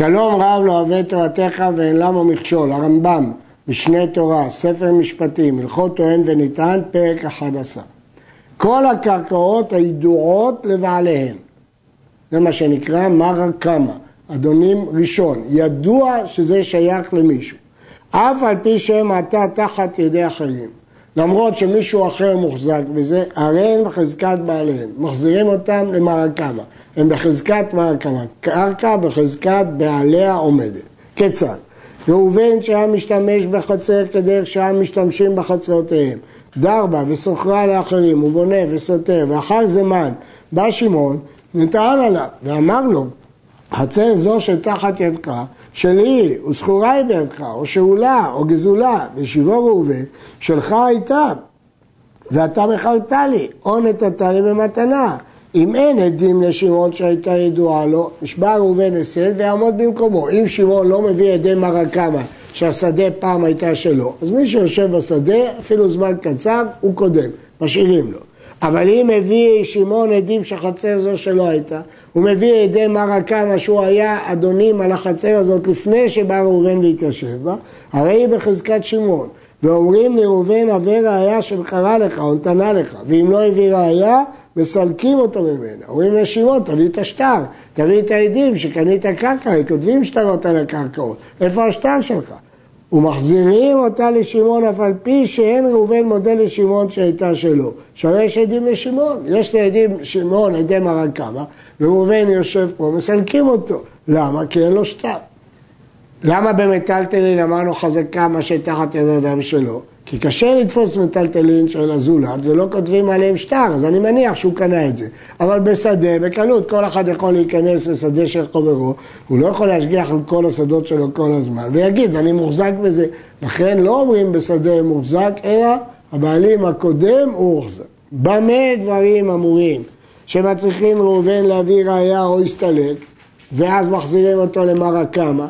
שלום רב לא אוהב תורתך ואין למה מכשול, הרמב"ם, משנה תורה, ספר משפטים, הלכות טוען וניתן, פרק 11. כל הקרקעות הידועות לבעליהן, זה מה שנקרא מרא קמא, אדונים ראשון, ידוע שזה שייך למישהו, אף על פי שהם עתה תחת ידי אחרים. למרות שמישהו אחר מוחזק בזה, הרי הם בחזקת בעליהם, מחזירים אותם למרקמה, הם בחזקת מרקמה, קרקע בחזקת בעליה עומדת. כיצד? ראובן שהיה משתמש בחצר כדרך שהיה משתמשים בחצרותיהם, דרבה וסוחרה לאחרים, ובונה וסותר, ואחר זמן בא שמעון וטען עליו ואמר לו, חצר זו שתחת ידך שלי, וזכורה היא בידך, או שאולה, או גזולה, ושיבו ראובן, שלך הייתה, ואתה מכרת לי, או נתת לי במתנה. אם אין עדים לשמעון שהייתה ידועה לו, נשבע ראובן הסד ויעמוד במקומו. אם שמעון לא מביא עדי מרקמה, שהשדה פעם הייתה שלו, אז מי שיושב בשדה, אפילו זמן קצר, הוא קודם, משאירים לו. אבל אם הביא שמעון עדים שחצר זו שלא הייתה, הוא מביא עדי מרא קמא שהוא היה אדונים על החצר הזאת לפני שבא ראובן והתיישב בה, הרי היא בחזקת שמעון. ואומרים לראובן הבא ראיה שמכרה לך או נתנה לך, ואם לא הביא ראיה, מסלקים אותו ממנה. אומרים לשמעון, תביא את השטר, תביא את העדים שקנית קרקע, כותבים שטרות על הקרקעות, איפה השטר שלך? ומחזירים אותה לשמעון אף על פי שאין ראובן מודה לשמעון שהייתה שלו. שהרי יש עדים לשמעון, יש לעדים שמעון עדי מרן קמא, וראובן יושב פה, מסלקים אותו. למה? כי אין לו שטר. למה במטלטלין אמרנו חזקה מה שתחת יד אדם שלו? כי קשה לתפוס מטלטלין של הזולת ולא כותבים עליהם שטר, אז אני מניח שהוא קנה את זה. אבל בשדה, בקלות, כל אחד יכול להיכנס לשדה של חברו, הוא לא יכול להשגיח על כל השדות שלו כל הזמן, ויגיד, אני מוחזק בזה. לכן לא אומרים בשדה מוחזק, אלא הבעלים הקודם הוא מוחזק. במה דברים אמורים שמצריכים ראובן להביא ראייה או הסתלק, ואז מחזירים אותו למרא קמא,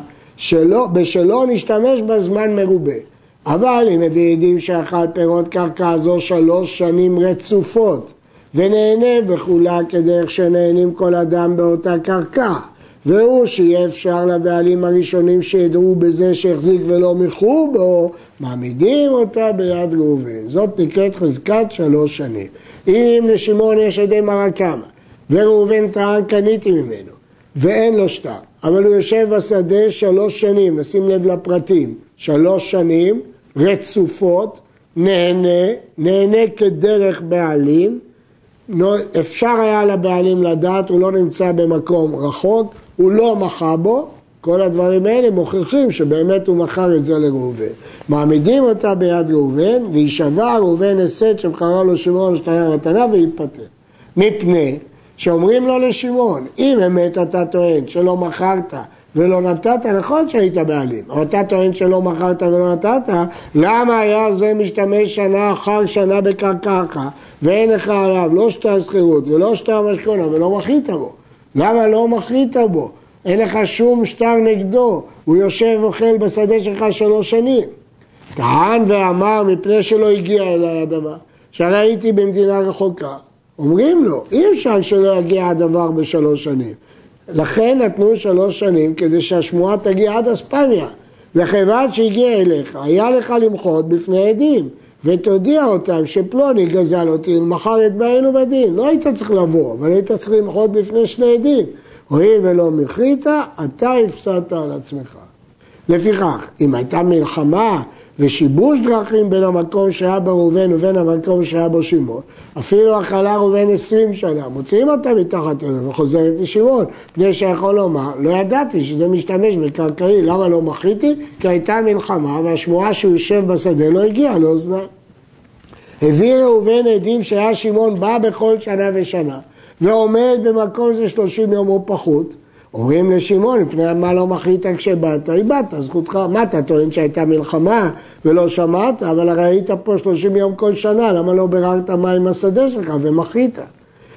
בשלו נשתמש בזמן מרובה. אבל אם מביא עדים שאכל פירות קרקע זו שלוש שנים רצופות ונהנה בכולה כדרך שנהנים כל אדם באותה קרקע. והוא שיהיה אפשר לבעלים הראשונים שידעו בזה שהחזיק ולא מכרו בו מעמידים אותה ביד ראובן. זאת נקראת חזקת שלוש שנים. אם לשמעון יש עדי מרקמה וראובן טען קניתי ממנו ואין לו שטר. אבל הוא יושב בשדה שלוש שנים, נשים לב לפרטים, שלוש שנים רצופות, נהנה, נהנה כדרך בעלים, אפשר היה לבעלים לדעת, הוא לא נמצא במקום רחוק, הוא לא מחה בו, כל הדברים האלה מוכיחים שבאמת הוא מכר את זה לראובן. מעמידים אותה ביד ראובן, וישבע ראובן הסד שמכרה לו שמעון שתהיה מתנה ויתפטר. מפני שאומרים לו לשמעון, אם אמת אתה טוען שלא מכרת ולא נתת, נכון שהיית בעלים, אבל אתה טוען שלא מכרת ולא נתת, למה היה זה משתמש שנה אחר שנה בקרקעך, ואין לך עליו לא שטר שכירות ולא שטר משכונה ולא מחית בו? למה לא מחית בו? אין לך שום שטר נגדו, הוא יושב ואוכל בשדה שלך שלוש שנים. טען ואמר מפני שלא הגיע אליי הדבר, שהרי הייתי במדינה רחוקה. אומרים לו, אי אפשר שלא יגיע הדבר בשלוש שנים. לכן נתנו שלוש שנים כדי שהשמועה תגיע עד אספניה. וכיוון שהגיע אליך, היה לך למחות בפני עדים, ותודיע אותם שפלוני גזל אותי ומכר את בעינו בדין. לא היית צריך לבוא, אבל היית צריך למחות בפני שני עדים. הואיל ולא מחית, אתה הפסדת על עצמך. לפיכך, אם הייתה מלחמה ושיבוש דרכים בין המקום שהיה בו ראובן ובין המקום שהיה בו שמעון. אפילו אכלה ראובן עשרים שנה, מוציאים אותה מתחת אליו וחוזרת לשמעון, פני שיכול לומר, לא ידעתי שזה משתמש בקרקעי, למה לא מחיתי? כי הייתה מלחמה והשמועה שהוא יושב בשדה לא הגיעה לאוזניי. הביא ראובן עדים שהיה שמעון בא בכל שנה ושנה ועומד במקום זה שלושים יום או פחות אומרים לשמעון, מפני מה לא מחית כשבאת? איבדת, זכותך. מה אתה טוען שהייתה מלחמה ולא שמעת? אבל הרי היית פה שלושים יום כל שנה, למה לא ביררת מה עם השדה שלך ומחית?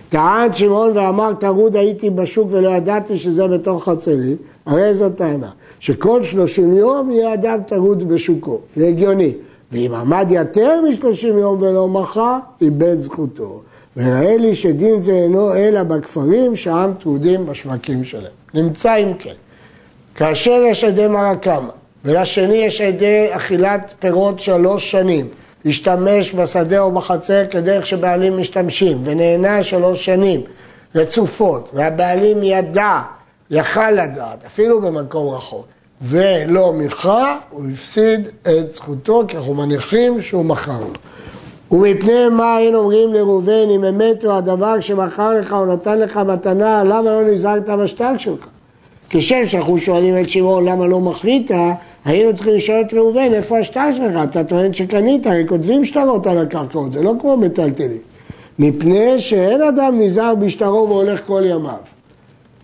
טען שמעון ואמר, טרוד הייתי בשוק ולא ידעתי שזה בתוך חצרי, הרי זו טענה, שכל שלושים יום יהיה אדם טרוד בשוקו, זה הגיוני. ואם עמד יותר משלושים יום ולא מחה, איבד זכותו. ונראה לי שדין זה אינו אלא בכפרים שהעם טרודים בשווקים שלהם. נמצא אם כן. כאשר יש עדי מרקמה, ולשני יש עדי אכילת פירות שלוש שנים, השתמש בשדה או בחצר כדרך שבעלים משתמשים, ונהנה שלוש שנים רצופות, והבעלים ידע, יכל לדעת, אפילו במקום רחוק, ולא מכרע, הוא הפסיד את זכותו, כי אנחנו מניחים שהוא מכר לו. ומפני מה היינו אומרים לראובן, אם אמת הוא הדבר שמכר לך או נתן לך מתנה, למה לא נזהרת בשטר שלך? כשם שאנחנו שואלים את שמעון למה לא מחליט, היינו צריכים לשאול את ראובן איפה השטר שלך, אתה טוען שקנית, הרי כותבים שטרות על הקרקעות, זה לא כמו מטלטלים. מפני שאין אדם נזהר בשטרו והולך כל ימיו.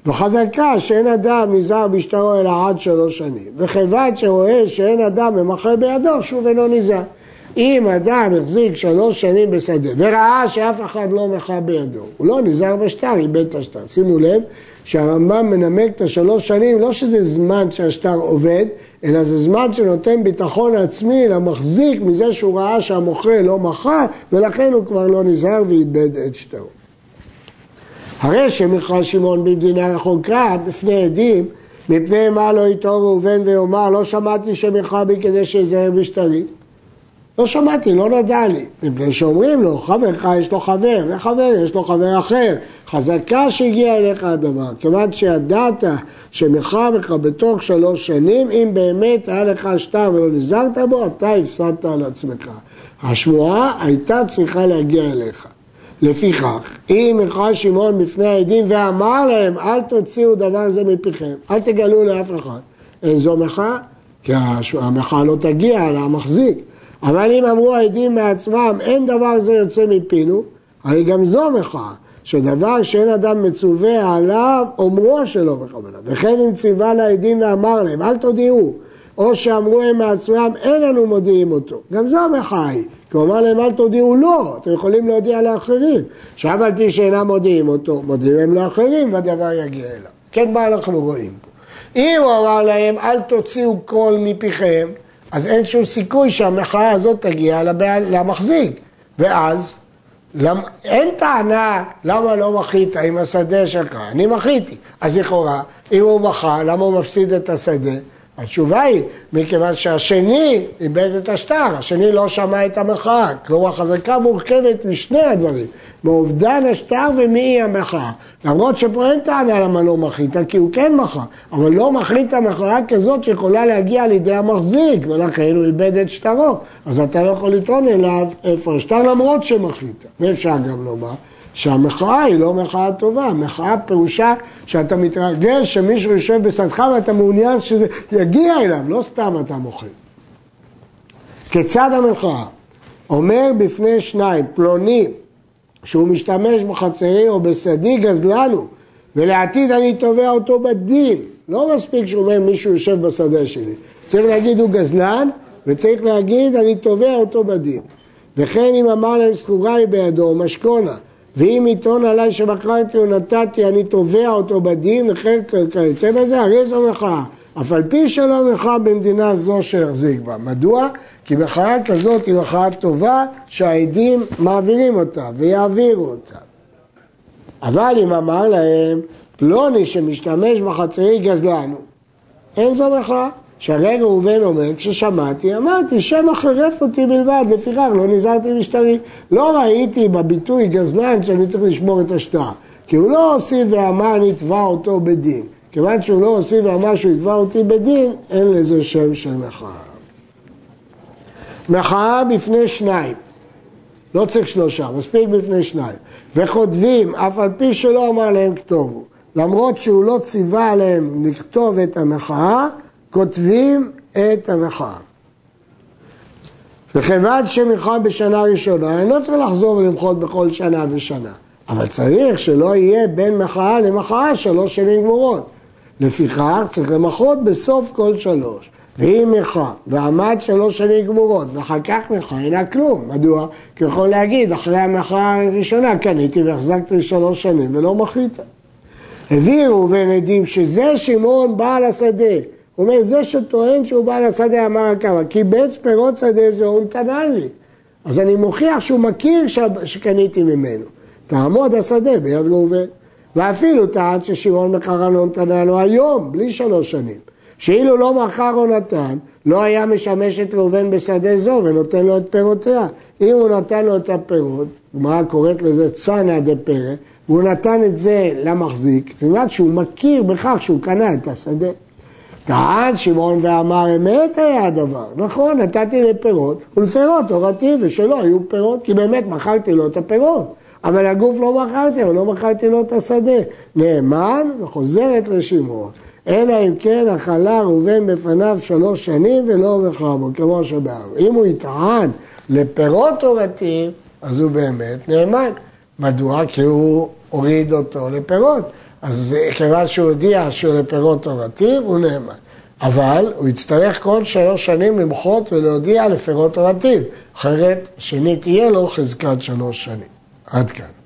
וחזקה שאין אדם נזהר בשטרו אלא עד שלוש שנים. וכיוון שרואה שאין אדם ממכר בידו, שוב אינו נזהר. אם אדם החזיק שלוש שנים בשדה וראה שאף אחד לא מכר בידו, הוא לא נזהר בשטר, איבד את השטר. שימו לב שהרמב"ם מנמק את השלוש שנים, לא שזה זמן שהשטר עובד, אלא זה זמן שנותן ביטחון עצמי למחזיק מזה שהוא ראה שהמוכר לא מכר, ולכן הוא כבר לא נזהר ואיבד את שטרו. הרי שמכר שמעון במדינה רחוקה בפני עדים, מפני מה לא יטור ראובן ויאמר לא שמעתי שמכר בי כדי שיזהר בשטרי. לא שמעתי, לא נודע לי. מפני שאומרים לו, חברך יש לו חבר, וחבר יש לו חבר אחר. חזקה שהגיע אליך הדבר. כיוון שידעת שמכר בך בתוך שלוש שנים, אם באמת היה לך שטר ולא נזהרת בו, אתה הפסדת על עצמך. השמועה הייתה צריכה להגיע אליך. לפיכך, אם מכר שמעון בפני העדים ואמר להם, אל תוציאו דבר זה מפיכם, אל תגלו לאף אחד. איזו מחאה? כי המחאה לא תגיע למחזיק. אבל אם אמרו העדים מעצמם, אין דבר זה יוצא מפינו, הרי גם זו מחאה, שדבר שאין אדם מצווה עליו, אומרו שלא בכוונה. וכן אם ציווה לעדים ואמר להם, אל תודיעו, או שאמרו הם מעצמם, אין לנו מודיעים אותו. גם זו המחאה היא. כי הוא אמר להם, אל תודיעו לא, אתם יכולים להודיע לאחרים. שאף על פי שאינם מודיעים אותו, מודיעים הם לאחרים והדבר יגיע אליו. כן, מה אנחנו רואים פה? אם הוא אמר להם, אל תוציאו קול מפיכם, אז אין שום סיכוי שהמחאה הזאת תגיע למחזיק. ואז למ... אין טענה למה לא מחית עם השדה שלך, אני מחיתי. אז לכאורה, אם הוא מחה, למה הוא מפסיד את השדה? התשובה היא, מכיוון שהשני איבד את השטר, השני לא שמע את המחאה. כלומר, חזקה מורכבת משני הדברים, מאובדן השטר ומאי המחאה. למרות שפה אין טענה למה לא מחית, כי הוא כן מחה, אבל לא מחית המחאה כזאת שיכולה להגיע לידי המחזיק, ולכן הוא איבד את שטרו. אז אתה לא יכול לטעון אליו איפה השטר למרות שמחית. ואפשר גם לומר. שהמחאה היא לא מחאה טובה, מחאה פירושה שאתה מתרגש שמישהו יושב בשדך ואתה מעוניין שזה יגיע אליו, לא סתם אתה מוכר. כיצד המחאה? אומר בפני שניים, פלוני, שהוא משתמש בחצרי או בשדי גזלנו, ולעתיד אני תובע אותו בדין. לא מספיק שהוא אומר מישהו יושב בשדה שלי. צריך להגיד הוא גזלן, וצריך להגיד אני תובע אותו בדין. וכן אם אמר להם סחורה היא בידו, משכונה. ואם עיתון עליי שמכרתי או נתתי, אני תובע אותו בדין, וכן כיוצא בזה, הרי זו מחאה. אף על פי שלא מחאה במדינה זו שהחזיק בה. מדוע? כי מחאה כזאת היא מחאה טובה שהעדים מעבירים אותה ויעבירו אותה. אבל אם אמר להם, פלוני שמשתמש בחצרי גזלנו, אין זו מחאה. שהרי ראובן אומר, כששמעתי, אמרתי, שמא חירף אותי בלבד, לפיכך לא נזהרתי משטרי. לא ראיתי בביטוי גזלן שאני צריך לשמור את השטר. כי הוא לא הוסיף ואמר נתבע אותו בדין. כיוון שהוא לא הוסיף ואמר שהוא יתבע אותי בדין, אין לזה שם של מחאה. מחאה בפני שניים. לא צריך שלושה, מספיק בפני שניים. וכותבים, אף על פי שלא אמר להם כתובו. למרות שהוא לא ציווה עליהם לכתוב את המחאה, כותבים את המחאה. וכיוון שמחאה בשנה ראשונה, אני לא צריך לחזור ולמחות בכל שנה ושנה, אבל צריך שלא יהיה בין מחאה למחאה שלוש שנים גמורות. לפיכך צריך למחות בסוף כל שלוש. ואם מחאה ועמד שלוש שנים גמורות ואחר כך מחאה אינה כלום. מדוע? כי יכול להגיד אחרי המחאה הראשונה קניתי והחזקתי שלוש שנים ולא מחית. הביאו בין עדים שזה שמעון בעל השדה הוא אומר, זה שטוען שהוא בעל השדה אמר הכמה, קיבץ פירות שדה זה הוא נתנן לי. אז אני מוכיח שהוא מכיר שקניתי ממנו. תעמוד השדה ביד ראובן. ואפילו טען ששמעון מחרנון נתנה לו היום, בלי שלוש שנים. שאילו לא מכר או נתן, לא היה משמש את ראובן בשדה זו ונותן לו את פירותיה. אם הוא נתן לו את הפירות, גמרא קוראת לזה צנא דפרא, והוא נתן את זה למחזיק, זאת אומרת שהוא מכיר בכך שהוא קנה את השדה. טען שמעון ואמר אמת היה הדבר, נכון, נתתי לפירות ולפירות תורתי ושלא היו פירות, כי באמת מכרתי לו את הפירות, אבל הגוף לא מכרתי, אבל לא מכרתי לו את השדה. נאמן וחוזרת לשמעון. אלא אם כן אכלה ראובן בפניו שלוש שנים ולא מכרה בו, כמו שבאו. אם הוא יטען לפירות תורתיים, אז הוא באמת נאמן. מדוע? כי הוא הוריד אותו לפירות. אז כיוון שהוא הודיע שהוא לפירות תורתיים, הוא נאמן. אבל הוא יצטרך כל שלוש שנים למחות ולהודיע לפירות תורתיים, אחרת שנית תהיה לו חזקת שלוש שנים. עד כאן.